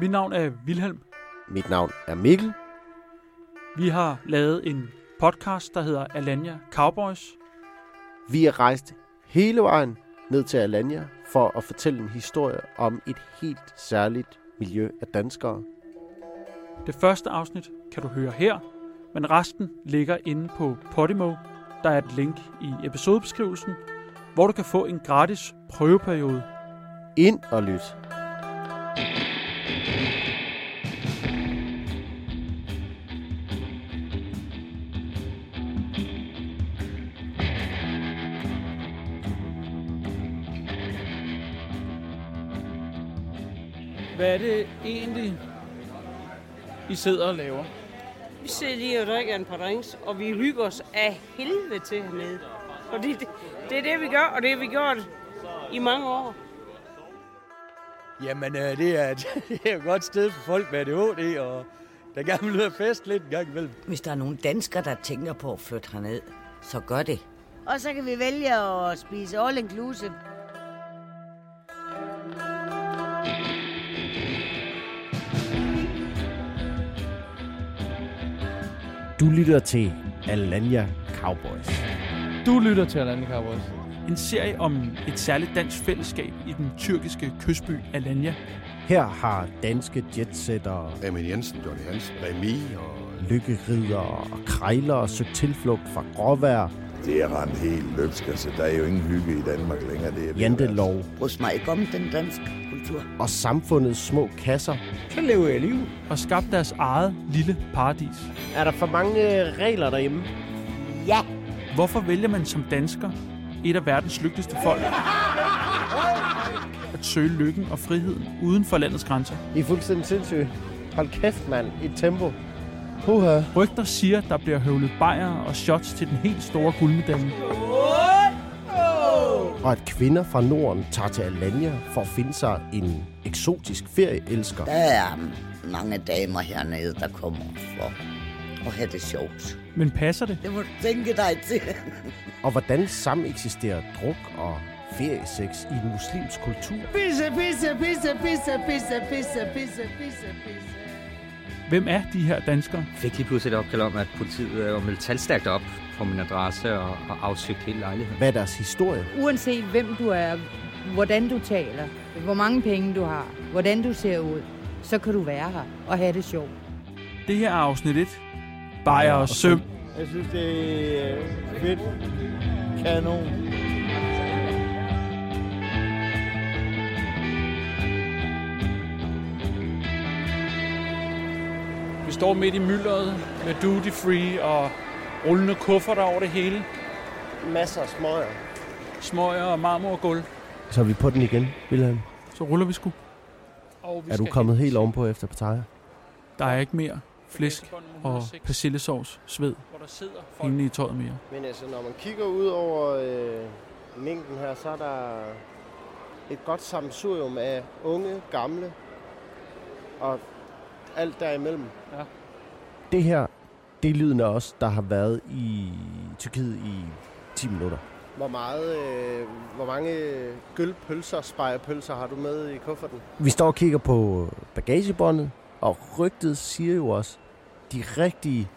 Mit navn er Vilhelm. Mit navn er Mikkel. Vi har lavet en podcast, der hedder Alanya Cowboys. Vi er rejst hele vejen ned til Alanya for at fortælle en historie om et helt særligt miljø af danskere. Det første afsnit kan du høre her, men resten ligger inde på Podimo. Der er et link i episodebeskrivelsen, hvor du kan få en gratis prøveperiode. Ind og lyt. Er det egentlig, I sidder og laver? Vi sidder lige og drikker en par drinks, og vi hygger os af helvede til hernede. Og det, det, det er det, vi gør, og det har vi gjort i mange år. Jamen, øh, det, er, det er et godt sted for folk med ADHD, og der gerne vil fest lidt en gang imellem. Hvis der er nogle danskere, der tænker på at flytte herned, så gør det. Og så kan vi vælge at spise all inclusive. Du lytter til Alanya Cowboys. Du lytter til Alanya Cowboys. En serie om et særligt dansk fællesskab i den tyrkiske kystby Alanya. Her har danske jetsetter, Amin Jensen, Johnny Hansen, Remi og... lykkerider og krejlere søgt tilflugt fra gråvejr, Det er rent helt løbsk, altså der er jo ingen hygge i Danmark længere. Det er jantelov Hos mig ikke om den danske kultur. og samfundets små kasser. Så lever jeg liv. og skabt deres eget lille paradis. Er der for mange øh, regler derhjemme? Ja, Hvorfor vælger man som dansker, et af verdens lykkeligste folk, at søge lykken og friheden uden for landets grænser? I er fuldstændig sindssyge. Hold kæft, mand. Et tempo. Puha. Rygter siger, der bliver høvlet bajere og shots til den helt store guldmedalje. Og at kvinder fra Norden tager til Alanya for at finde sig en eksotisk ferieelsker. der er mange damer hernede, der kommer for at have det sjovt. Men passer det? Det må du tænke dig til. Og hvordan sameksisterer druk og feriesex i en muslimsk kultur? Pisse, pisse, pisse, pisse, pisse, pisse, pisse, pisse, pisse. Hvem er de her danskere? Jeg fik lige pludselig et opkald om, at politiet var meldt talstærkt op på min adresse og, og afsøgt hele lejligheden. Hvad er deres historie? Uanset hvem du er, hvordan du taler, hvor mange penge du har, hvordan du ser ud, så kan du være her og have det sjovt. Det her er afsnit 1. Bajer og søm. Jeg synes, det er fedt. Kanon. Står midt i myldret med duty free og rullende kufferter over det hele. Masser af smøger. Smøger og marmorgulv. Så er vi på den igen, Wilhelm. Så ruller vi sgu. Og vi Er du kommet helt ovenpå efter partager? Der er ikke mere flæsk og 106, persillesovs sved hvor der sidder folk. inde i tøjet mere. Men altså, når man kigger ud over øh, mængden her, så er der et godt sammensurium af unge, gamle og alt derimellem. Ja. Det her, det er lyden af os, der har været i Tyrkiet i 10 minutter. Hvor, meget, øh, hvor mange gølpølser, spejepølser har du med i kufferten? Vi står og kigger på bagagebåndet, og rygtet siger jo også, de rigtige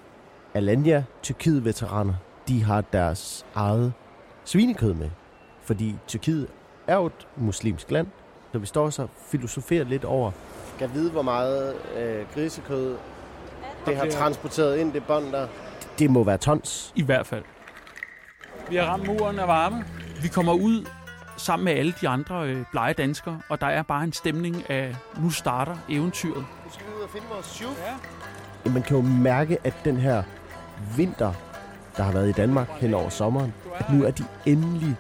Alanya Tyrkiet-veteraner, de har deres eget svinekød med. Fordi Tyrkiet er jo et muslimsk land, så vi står så og filosoferer lidt over, skal vide, hvor meget øh, grisekød det har transporteret ind det bånd der. Det må være tons. I hvert fald. Vi har ramt muren af varme. Vi kommer ud sammen med alle de andre øh, blege danskere, og der er bare en stemning af, nu starter eventyret. Nu skal vi ud og finde vores shoe. Ja. Man kan jo mærke, at den her vinter, der har været i Danmark hen over sommeren, at nu er de endelig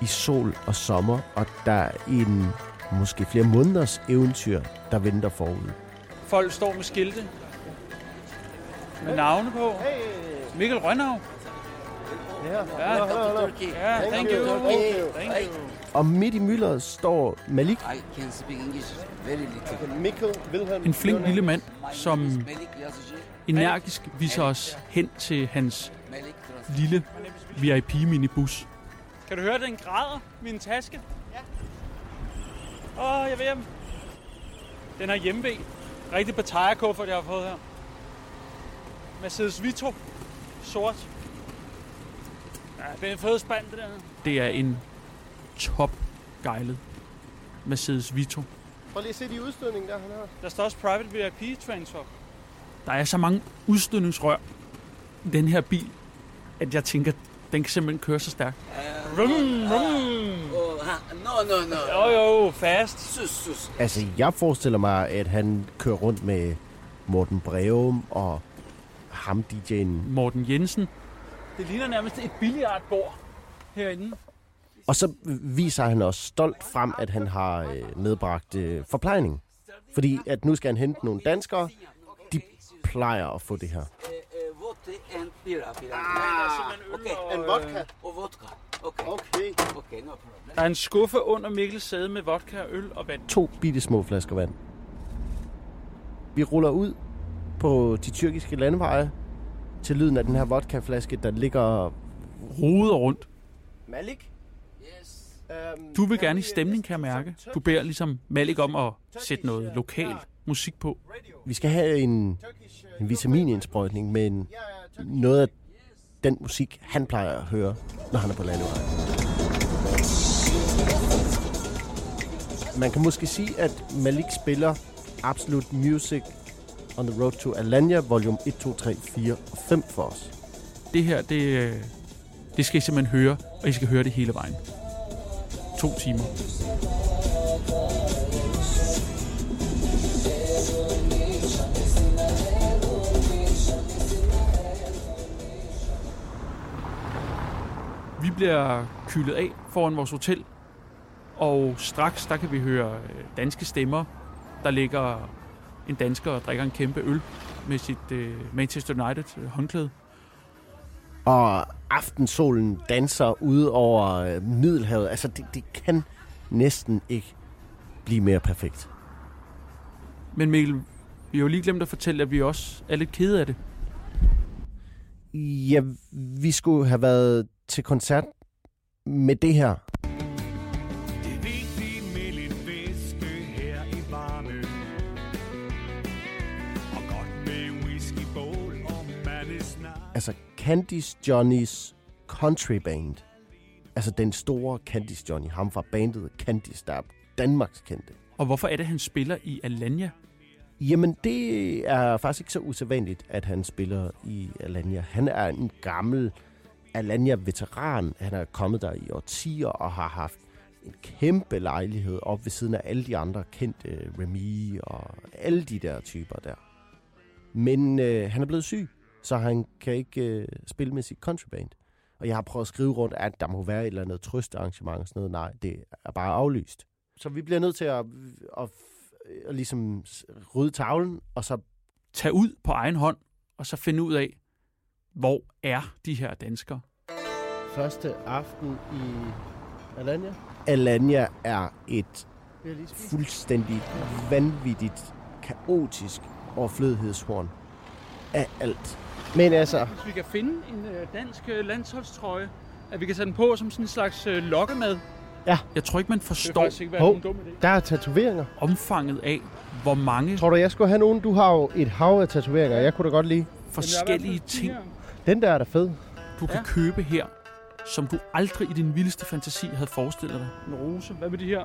i sol og sommer, og der er en måske flere måneders eventyr, der venter forud. Folk står med skilte med navne på. Mikkel Rønnav. Ja, thank you. Thank you. Og midt i myldret står Malik. I can speak English very little. Mikkel Wilhelm. En flink lille mand, som energisk viser os hen til hans lille VIP-minibus. Kan du høre, den græder, min taske? Ja. Åh, jeg vil hjem. Den her hjemme Rigtig Bataya-kuffert, jeg har fået her. Mercedes Vito. Sort. Ja, det er en fed spand, det der. Det er en top gejlet Mercedes Vito. Prøv lige at se de udstødninger, der han har. Der står også Private VIP Transfer. Der er så mange udstødningsrør i den her bil, at jeg tænker, den kan simpelthen køre så stærkt. Uh, rum, rum. No, no, no. Jo, jo, fast. Sus, sus. Altså, jeg forestiller mig, at han kører rundt med Morten Breum og ham DJ'en. Morten Jensen. Det ligner nærmest et billiardbord herinde. Og så viser han også stolt frem, at han har øh, medbragt øh, forplejning. Fordi at nu skal han hente nogle danskere. De plejer at få det her. And pira, pira. Ah, okay. En vodka? Og vodka. Okay. Okay. Okay, no problem. Der er en skuffe under Mikkels sæde med vodka, øl og vand. To bitte små flasker vand. Vi ruller ud på de tyrkiske landeveje til lyden af den her vodkaflaske, der ligger rodet rundt. Malik? Du vil gerne i stemning, kan jeg mærke. Du beder ligesom Malik om at sætte noget lokal musik på. Vi skal have en, en vitaminindsprøjtning med en, noget af den musik, han plejer at høre, når han er på landevejen. Man kan måske sige, at Malik spiller Absolute Music on the Road to Alanya, volume 1, 2, 3, 4 og 5 for os. Det her, det, det skal I simpelthen høre, og I skal høre det hele vejen. To timer. Bliver kylet af foran vores hotel, og straks der kan vi høre øh, danske stemmer. Der ligger en dansker og drikker en kæmpe øl med sit uh, Manchester United uh, håndklæde. Og aftensolen danser ud over Middelhavet. Altså, det, det kan næsten ikke blive mere perfekt. Men Mikkel, vi har jo lige glemt at fortælle, at vi også er lidt kede af det. Ja, vi skulle have været til koncert med det her. Altså Candice Johnnys country band. Altså den store Candice Johnny, ham fra bandet Candice, der er Danmarks kendte. Og hvorfor er det, han spiller i Alanya? Jamen, det er faktisk ikke så usædvanligt, at han spiller i Alanya. Han er en gammel Alanya-veteran. Han er kommet der i årtier og har haft en kæmpe lejlighed op ved siden af alle de andre kendte øh, Remy og alle de der typer der. Men øh, han er blevet syg, så han kan ikke øh, spille med sit countryband. Og jeg har prøvet at skrive rundt, at der må være et eller andet trøstearrangement og sådan noget. Nej, det er bare aflyst. Så vi bliver nødt til at, at, at ligesom rydde tavlen, og så... Tage ud på egen hånd, og så finde ud af, hvor er de her danskere? Første aften i Alanya. Alanya er et fuldstændig vanvittigt, kaotisk overflødighedshorn af alt. Men altså... Hvis vi kan finde en øh, dansk øh, landsholdstrøje, at vi kan sætte den på som sådan en slags øh, lokkemad. Ja. Jeg tror ikke, man forstår det ikke Hov, der er tatoveringer. omfanget af, hvor mange Tror du, jeg skulle have nogen? Du har jo et hav af tatoveringer. Jeg kunne da godt lide. forskellige ting, Den der er da fed. du kan købe her, som du aldrig i din vildeste fantasi havde forestillet dig. En rose. Hvad med de her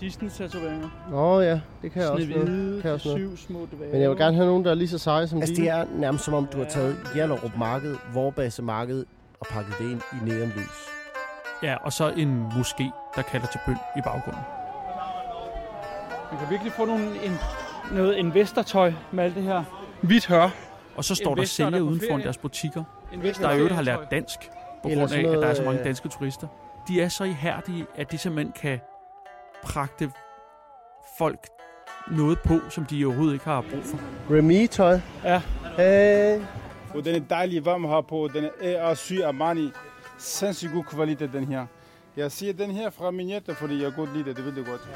Disney-tatoveringer? Nå ja, det kan jeg også noget. Kan jeg også noget. syv små dværge. Men jeg vil gerne have nogen, der er lige så seje som Altså, dine. det er nærmest som om, du har taget Hjallerup Marked, Vorbase Marked og pakket det ind i neonlys. Ja, og så en moské, der kalder til bøn i baggrunden. Man kan virkelig få nogle, en, noget investortøj med alt det her hvidt hør. Og så står der Investorer, der sælger er på uden foran ferie. deres butikker, Investorer, der i øvrigt har lært dansk, på Eller grund af, at der er så noget, mange øh, danske turister. De er så ihærdige, at de simpelthen kan pragte folk noget på, som de overhovedet ikke har brug for. Remy-tøj. Ja. Hey. Og den er dejlig varm her på. Den er syg Armani. Sindssygt god kvalitet, den her. Jeg siger den her fra min hjerte, fordi jeg godt lide det. Det ved du godt.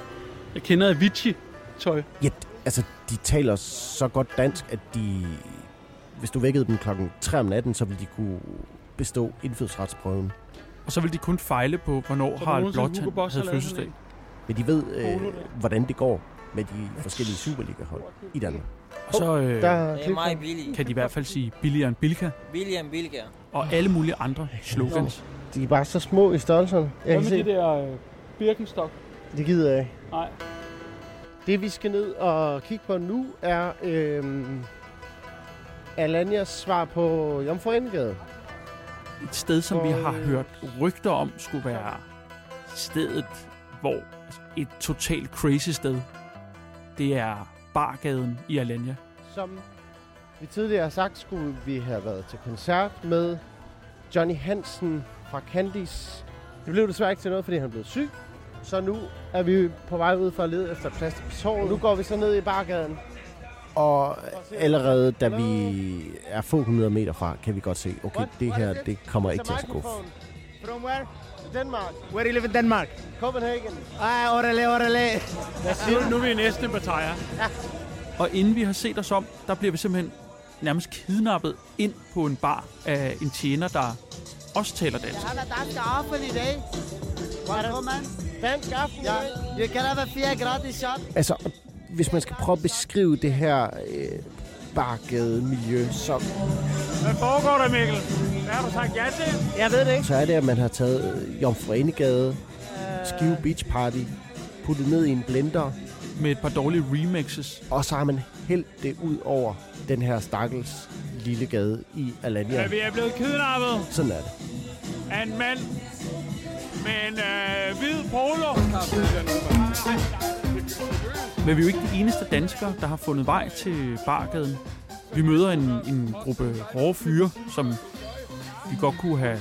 Jeg kender Avicii-tøj. Ja, altså, de taler så godt dansk, at de... Hvis du vækkede dem klokken 3 om natten, så ville de kunne bestå indfødsretsprøven. Og så vil de kun fejle på, hvornår Så Harald Blåtand havde fødselsdag. Men de ved, øh, hvordan det går. med de forskellige Superliga-hold i Danmark. Og så øh, der Det er meget billigt. kan de i hvert fald sige billigere end Bilka, Billigere end Bilka. og alle mulige andre slogans. De er bare så små i størrelserne. Jeg Hvad med de der øh, Birkenstock? det gider jeg ikke. Nej. Det vi skal ned og kigge på nu er øhm, Alanias svar på Jomfru Endegade. Et sted, som vi har Og, øh, hørt rygter om, skulle være stedet, hvor altså et totalt crazy sted. Det er Bargaden i Alanya. Som vi tidligere har sagt, skulle vi have været til koncert med Johnny Hansen fra Candice. Det blev desværre ikke til noget, fordi han blev syg. Så nu er vi på vej ud for at lede efter plads til. Nu går vi så ned i bargaden. Og allerede da vi er få hundrede meter fra, kan vi godt se, okay, det her, det kommer ikke til at skuffe. From where? Denmark. Where do you live in Denmark? Copenhagen. Ah, orale, orale. Nu, nu er vi næsten på Pattaya. Ja. Og inden vi har set os om, der bliver vi simpelthen nærmest kidnappet ind på en bar af en tjener, der også taler dansk. Jeg har dansk aften i dag. Velkommen. Dansk aften Ja, you can have fire gratis shot. Altså, hvis man skal prøve at beskrive det her øh, bargade-miljø, så, Hvad foregår der, Mikkel? Hvad har du sagt ja til? Jeg ved det ikke. så er det, at man har taget øh, Jomfru Enegade, Skive Beach Party, puttet ned i en blender, Med et par dårlige remixes. og så har man hældt det ud over den her stakkels lille gade i Alanya. Ja, vi er blevet kidnappet Sådan er det. af en mand med en øh, hvid polo. Men vi er jo ikke de eneste danskere, der har fundet vej til Bargaden. Vi møder en, en gruppe hårde fyre, som vi godt kunne have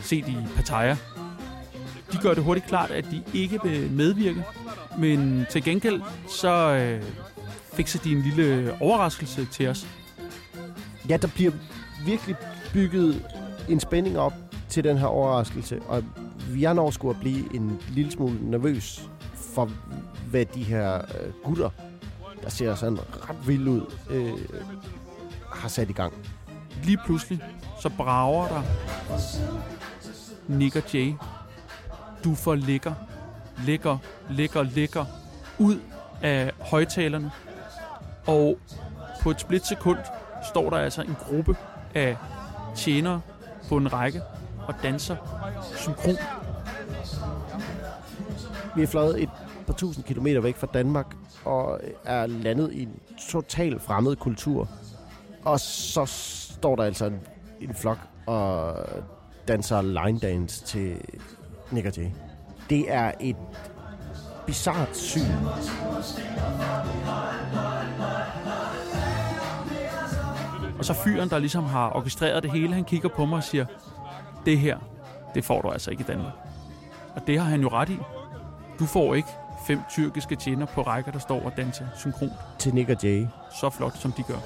set i Pattaya. De gør det hurtigt klart, at de ikke vil medvirke. Men til gengæld, så øh, fikser de en lille overraskelse til os. Ja, der bliver virkelig bygget en spænding op til den her overraskelse, og jeg når sgu at blive en lille smule nervøs for, hvad de her øh, gutter, der ser sådan ret vildt ud, øh, har sat i gang. Lige pludselig, så brager der Nick og Jay. Du får lækker, lækker, lækker, lækker ud af højtalerne. Og på et splitsekund står der altså en gruppe af tjenere på en række og danser synkron. Vi er fløjet et par tusind kilometer væk fra Danmark og er landet i en total fremmed kultur. Og så står der altså en, en flok og danser line dance til Nick og Jay. Det er et bizart syn. Og så fyren, der ligesom har orkestreret det hele, han kigger på mig og siger, det her, det får du altså ikke i Danmark. Og det har han jo ret i. Du får ikke fem tyrkiske tjener på rækker, der står og danser synkront. Til Nick og Jay. Så flot, som de gør.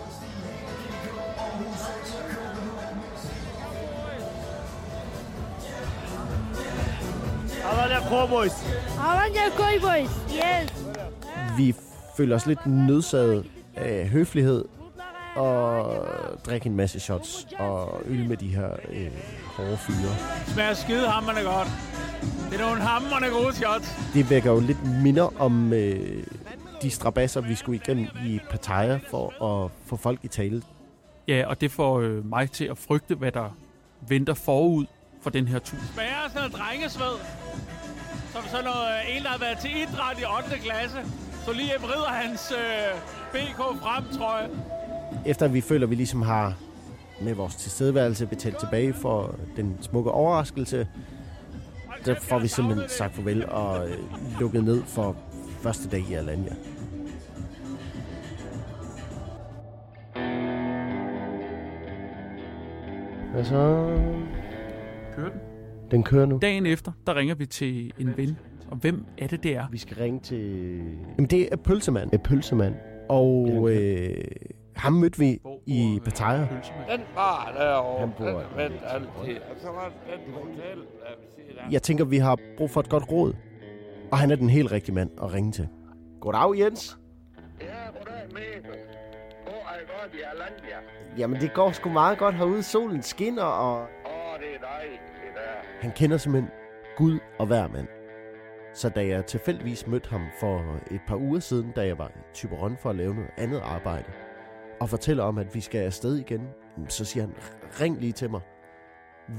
Havana Cowboys. Havana Cowboys, yes. Vi føler os lidt nødsaget af høflighed og drikke en masse shots og øl med de her øh, hårde fyre. Smager skide hammerne godt. Det er nogle hammerne gode shots. Det vækker jo lidt minder om øh, de strabasser, vi skulle igennem i Pattaya for at få folk i tale. Ja, og det får øh, mig til at frygte, hvad der venter forud for den her tur. Af sådan noget drengesved. Som sådan noget, øh, en, der har været til idræt i 8. klasse. Så lige vrider hans øh, BK frem, tror jeg. Efter vi føler, at vi ligesom har med vores tilstedeværelse betalt tilbage for den smukke overraskelse, der får vi simpelthen sagt farvel og øh, lukket ned for første dag i Alanya. Hvad så? Kører den? Den kører nu. Dagen efter, der ringer vi til en ven. Og hvem er det, det er? Vi skal ringe til... Jamen, det er Pølsemand. Det er Pølsemand. Og øh, ham mødte vi i Pattaya. Den bar derovre, Han bor- den altid. Og så var den hotel. Jeg tænker, vi har brug for et godt råd. Og han er den helt rigtige mand at ringe til. Goddag, Jens. Jamen, det går sgu meget godt herude. Solen skinner, og Åh, det er dejligt, det der. han kender simpelthen Gud og hver mand. Så da jeg tilfældigvis mødte ham for et par uger siden, da jeg var i Tyberon for at lave noget andet arbejde, og fortæller om, at vi skal afsted igen, så siger han, ring lige til mig,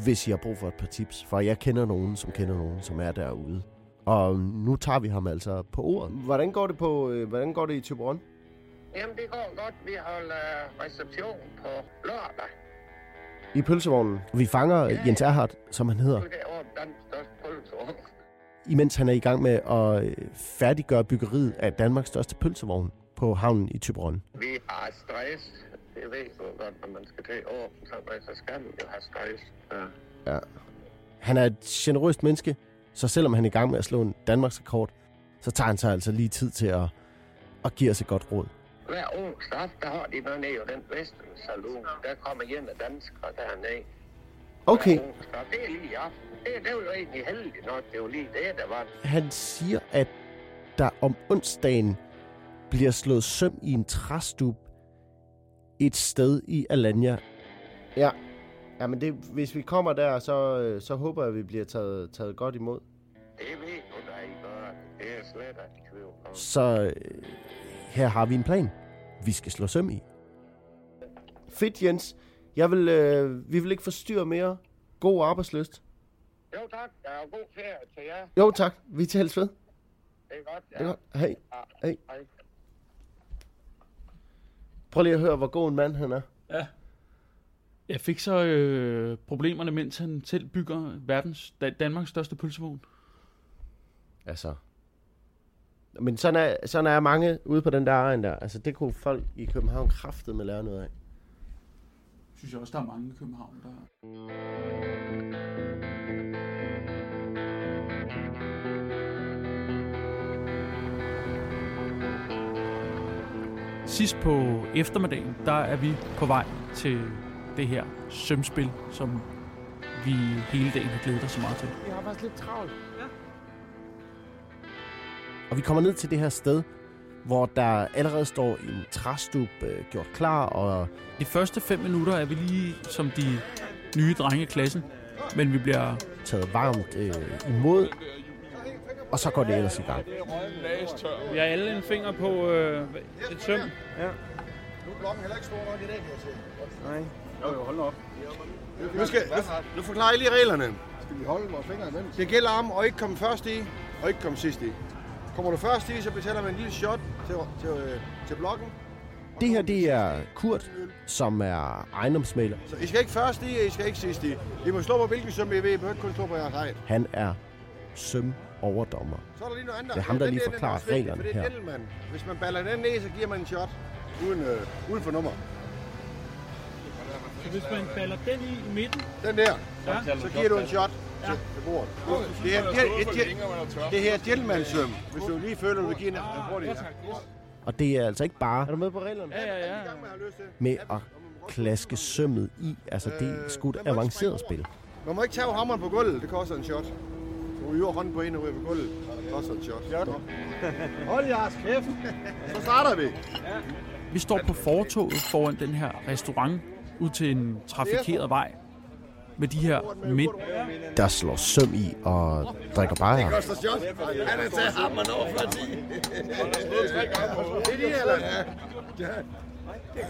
hvis I har brug for et par tips. For jeg kender nogen, som kender nogen, som er derude. Og nu tager vi ham altså på ordet. Hvordan går det, på, øh, hvordan går det i Tyberon? Jamen, det går godt. Vi holder reception på lørdag. I pølsevognen. Vi fanger ja. Jens Erhardt, som han hedder, Det er over den største pølsevogn. imens han er i gang med at øh, færdiggøre byggeriet af Danmarks største pølsevogn på havnen i Tyberon. Vi har stress. Det ved godt, når man skal til sådan noget, så skal man jo have stress. Ja. Ja. Han er et generøst menneske, så selvom han er i gang med at slå en Danmarks rekord, så tager han sig altså lige tid til at, at give os et godt råd. Hver onsdag aften, der har de dernede jo den Western Saloon. Der kommer en af danskere dernede. Okay. Det er lige i aften. Det, det var jo egentlig heldigt nok. Det var lige det, der var. han siger, at der om onsdagen bliver slået søm i en træstub et sted i Alanya. Ja, ja men det, hvis vi kommer der, så, øh, så håber jeg, at vi bliver taget, taget godt imod. Det ved du da, I gør. Det er slet ikke i tvivl om. Så øh, her har vi en plan. Vi skal slå søm i. Fedt, Jens. Jeg vil, øh, vi vil ikke forstyrre mere. God arbejdsløst. Jo tak, er god ferie til jer. Jo tak, vi tales ved. Det er godt, Det er ja. godt. Hej. Ja. Hej. Hej. Prøv lige at høre, hvor god en mand han er. Ja. Jeg fik så øh, problemerne, mens han selv bygger verdens, da, Danmarks største pølsevogn. Altså. Men sådan er, sådan er mange ude på den der egen der. Altså, det kunne folk i København kraftet med lære noget af. Synes jeg også, der er mange i København, der... Sidst på eftermiddagen, der er vi på vej til det her sømspil, som vi hele dagen har glædet os så meget til. Vi har faktisk lidt travlt. Ja. Og vi kommer ned til det her sted, hvor der allerede står en træstub øh, gjort klar, og De første fem minutter er vi lige som de nye drenge i klassen, men vi bliver taget varmt øh, imod, og så går det ellers i gang. Vi har alle en finger på øh, et søm. Ja. Nu er blokken heller ikke stor nok i dag, kan jeg se. Nej. Jo, jo, hold nu op. Nu, skal, nu, nu forklarer jeg lige reglerne. Skal vi holde vores fingre imellem? Det gælder om at ikke komme først i, og ikke komme sidst i. Kommer du først i, så betaler man en lille shot til, til, øh, til blokken. Det her, det er Kurt, som er ejendomsmaler. Så I skal ikke først i, og I skal ikke sidst i. I må slå på hvilken søm I vil. I behøver ikke kun slå på jeres eget. Han er søm overdommer. Så er der lige noget andet. Det er ham, der Den lige den er forklarer vigtig, reglerne for det er her. gentleman. Hvis man baller den ned, så giver man en shot. Uden, øh, uden for nummer. Så hvis man falder den i midten, Den der. Ja. Så giver du en shot til, til bordet. Det er, det, er, et, det her er gentleman-søm. Hvis du lige føler, du giver en hurtigt. Og det er altså ikke bare Er du med på reglerne? Ja, ja, ja. med at klaske sømmet i. Altså, det er sgu et avanceret spil. Man må ikke tage hammeren på gulvet. Det koster en shot. Du ryger hånden på en og ryger på gulvet. Det koster en shot. shot. Hold jeres kæft. Så starter vi. Vi står på fortoget foran den her restaurant ud til en trafikeret vej med de her mænd. Der slår søm i og drikker bajer. koster shot. Han har taget hammeren over for 10. Det er de? Ja.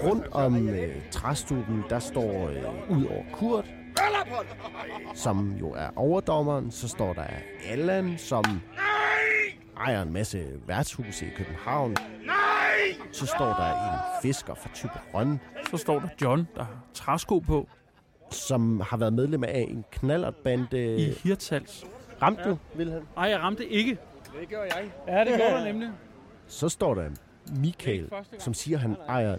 Rundt om øh, træstuben, der står øh, ud over Kurt, som jo er overdommeren. Så står der Allan, som ejer en masse værtshuse i København. Så står der en fisker fra Typerøn, Så står der John, der har træsko på som har været medlem af en knallertbande. i Hirtals. Ramte du, Wilhelm? Nej, jeg ramte ikke. Det gør jeg. Ja, det gjorde der nemlig. Så står der Michael, som siger, at han ejer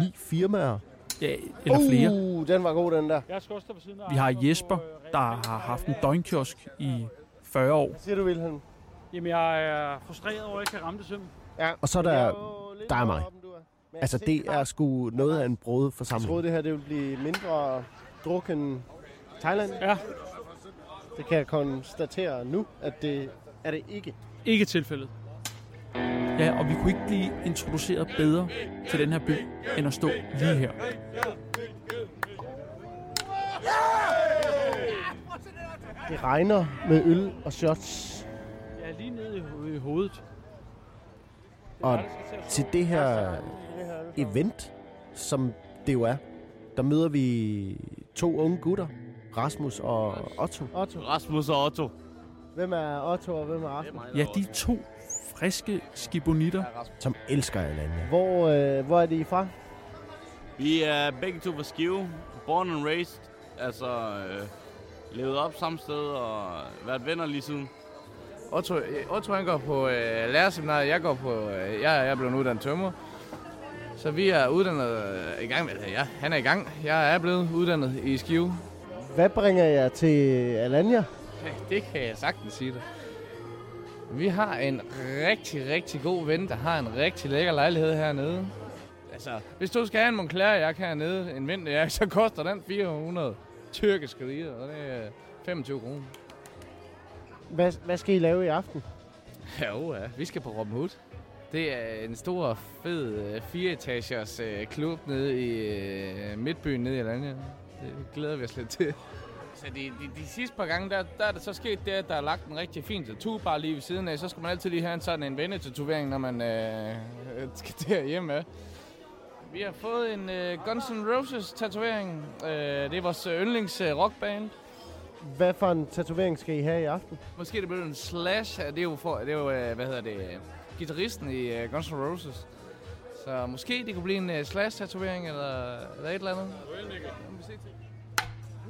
ni firmaer. Ja, eller flere. Uh, den var god, den der. Jeg Vi har Jesper, der har haft en døgnkiosk i 40 år. Hvad siger du, Wilhelm? Jamen, jeg er frustreret over, at jeg ikke kan ramme det søm. Ja. Og så er der dig og mig. Altså, det er sgu noget af en brød Jeg forsamling. troede, det her det ville blive mindre druk end Thailand. Ja. Det kan jeg konstatere nu, at det er det ikke. Ikke tilfældet. Ja, og vi kunne ikke blive introduceret bedre til den her by, end at stå lige her. Det regner med øl og shots. Ja, lige nede i hovedet. Og til det her event, som det jo er, der møder vi to unge gutter, Rasmus og Otto. Otto. Rasmus og Otto. Hvem er Otto, og hvem er Rasmus? Ja, de to friske skibonitter. Som elsker Alanya. Hvor, øh, hvor er de fra? Vi er begge to fra Skive. Born and raised. Altså, øh, levet op samme sted og været venner lige siden. Otto, Otto han går på øh, lærerseminariet, jeg går på, øh, jeg, jeg er blevet uddannet tømmer. Så vi er uddannet øh, i gang med det. Ja, han er i gang. Jeg er blevet uddannet i Skive. Hvad bringer jeg til Alanya? Ja, det kan jeg sagtens sige dig. Vi har en rigtig, rigtig god ven, der har en rigtig lækker lejlighed hernede. Altså, hvis du skal have en Moncler jakke hernede, en vinterjakke, så koster den 400 tyrkiske lire, og det er 25 kroner. Hvad, hvad skal I lave i aften? Ja, oh, ja. vi skal på Robin Hood. Det er en stor, fed, øh, fireetagers øh, klub nede i øh, midtbyen nede i landet. Det glæder vi os lidt til. Så de, de, de sidste par gange, der, der er det så sket det, at der er lagt en rigtig fin tattoo-bar lige ved siden af. Så skal man altid lige have en sådan en vennetatovering, når man øh, skal derhjemme. Vi har fået en øh, Guns N' Roses tatovering. Øh, det er vores øh, yndlings øh, rockband. Hvad for en tatovering skal I have i aften? Måske det bliver en Slash. Det er jo, for, det er jo øh, hvad hedder det, øh, gitarristen i øh, Guns N' Roses. Så måske det kunne blive en øh, Slash-tatovering eller, eller et eller andet.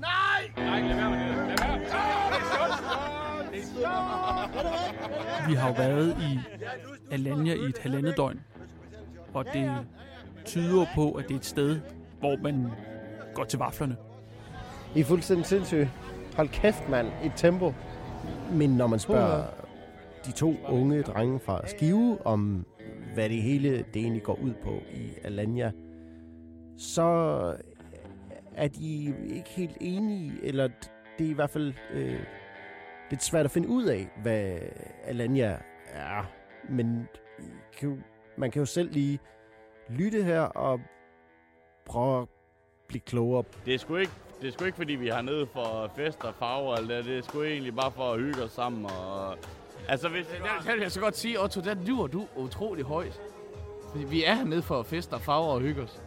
Nej! Nej, lad være med det. Lad være. Vi har jo været i Alanya i et halvandet døgn, og det tyder på, at det er et sted, hvor man går til vaflerne. I er fuldstændig sindssyge. Hold kæft, mand. Et tempo. Men når man spørger de to unge drenge fra Skive om, hvad det hele det egentlig går ud på i Alanya, så er de ikke helt enige, eller det er i hvert fald øh, lidt svært at finde ud af, hvad Alanya er. Men kan jo, man kan jo selv lige lytte her og prøve at blive klogere. Det er sgu ikke, det er sgu ikke fordi vi har nede for fest og farver og alt det. Det er sgu egentlig bare for at hygge os sammen. Og... Altså, hvis Det, det vil jeg så godt sige, Otto, der lyver du utrolig højt. Fordi vi er hernede for fest og farver og hygge os.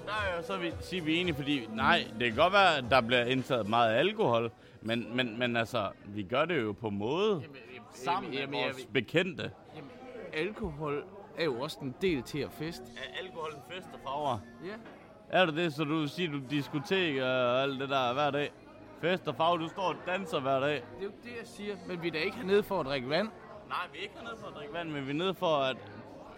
Og der er så vi, siger vi enige, fordi nej, det kan godt være, at der bliver indtaget meget alkohol, men, men, men altså, vi gør det jo på måde jamen, sammen jamen, med jamen, vores jamen. bekendte. Jamen, alkohol er jo også en del til at fest. Er alkohol en fest og farver? Ja. Er det det, så du siger, du diskotek og alt det der hver dag? Fest og farve, du står og danser hver dag. Det er jo det, jeg siger. Men vi er da ikke hernede for at drikke vand. Nej, vi er ikke hernede for at drikke vand, men vi er nede for at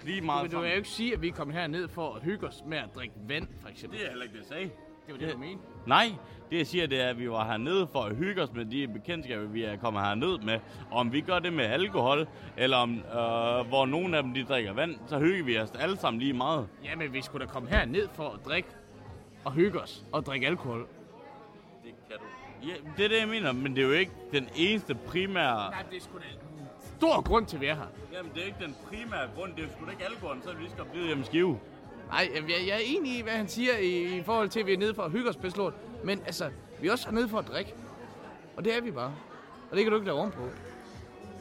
blive meget Men du vil jo ikke sige, at vi er kommet herned for at hygge os med at drikke vand, for eksempel. Det er heller ikke det, jeg sagde. Det var det, du mente. Nej, det jeg siger, det er, at vi var hernede for at hygge os med de bekendtskaber, vi er kommet herned med. Og om vi gør det med alkohol, eller om, øh, hvor nogle af dem de drikker vand, så hygger vi os alle sammen lige meget. Ja, men vi skulle da komme herned for at drikke og hygge os og drikke alkohol. Det kan du. Ja, det er det, jeg mener, men det er jo ikke den eneste primære... Nej, det er sgu da stor grund til, at vi er her. Jamen, det er ikke den primære grund. Det er jo sgu da ikke alkoholen, så er vi lige skal blive hjemme skive. Nej, jeg, jeg er enig i, hvad han siger i, i forhold til, at vi er nede for at hygge os bedst Men altså, vi er også hernede for at drikke. Og det er vi bare. Og det kan du ikke lave ovenpå.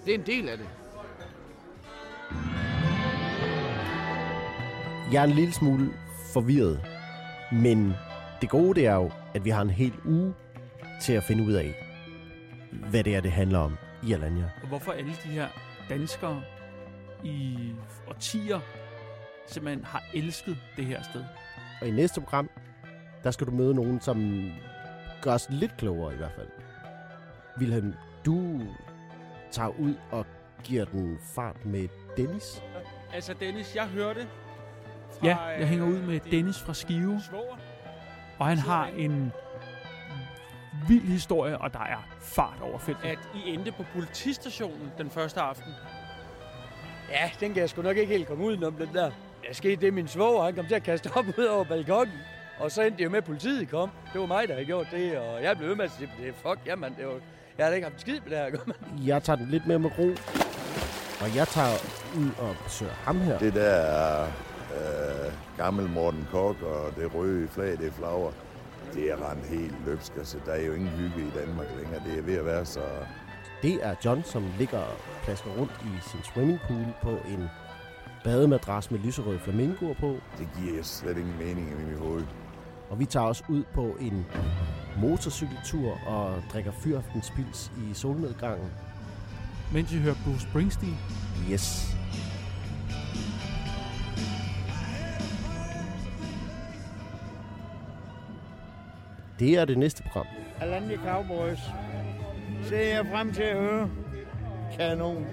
Det er en del af det. Jeg er en lille smule forvirret, men det gode det er jo, at vi har en hel uge til at finde ud af, hvad det er, det handler om i Alanya. Og hvorfor alle de her danskere i årtier simpelthen har elsket det her sted. Og i næste program, der skal du møde nogen, som gør os lidt klogere i hvert fald. Wilhelm, du tager ud og giver den fart med Dennis. Altså Dennis, jeg hørte fra, Ja, jeg hænger ud med Dennis fra Skive. Og han har en vild historie, og der er fart over feltet. At I endte på politistationen den første aften. Ja, den kan jeg sgu nok ikke helt komme udenom, den der. Der skete det, min svoger, han kom til at kaste op ud over balkongen. Og så endte det jo med, at politiet kom. Det var mig, der havde gjort det, og jeg blev ved med at sige, det er fuck, jamen, det var, jeg havde ikke haft skid med det her, mand. Jeg tager den lidt mere med ro. Og jeg tager ud og besøger ham her. Det der er øh, gammel Morten Kok og det røde flag, det er flager. Det er rent helt løbsk. Altså, der er jo ingen hygge i Danmark længere. Det er ved at være så Det er John, som ligger og plasker rundt i sin swimmingpool på en bademadras med lyserøde flamingoer på. Det giver slet ingen mening i mit hoved. Og vi tager os ud på en motorcykeltur og drikker fyraftens i solnedgangen. Mens I hører Bruce Springsteen. Yes. Det er det næste program. Alanya Cowboys. Se jeg frem til at høre. Kanon.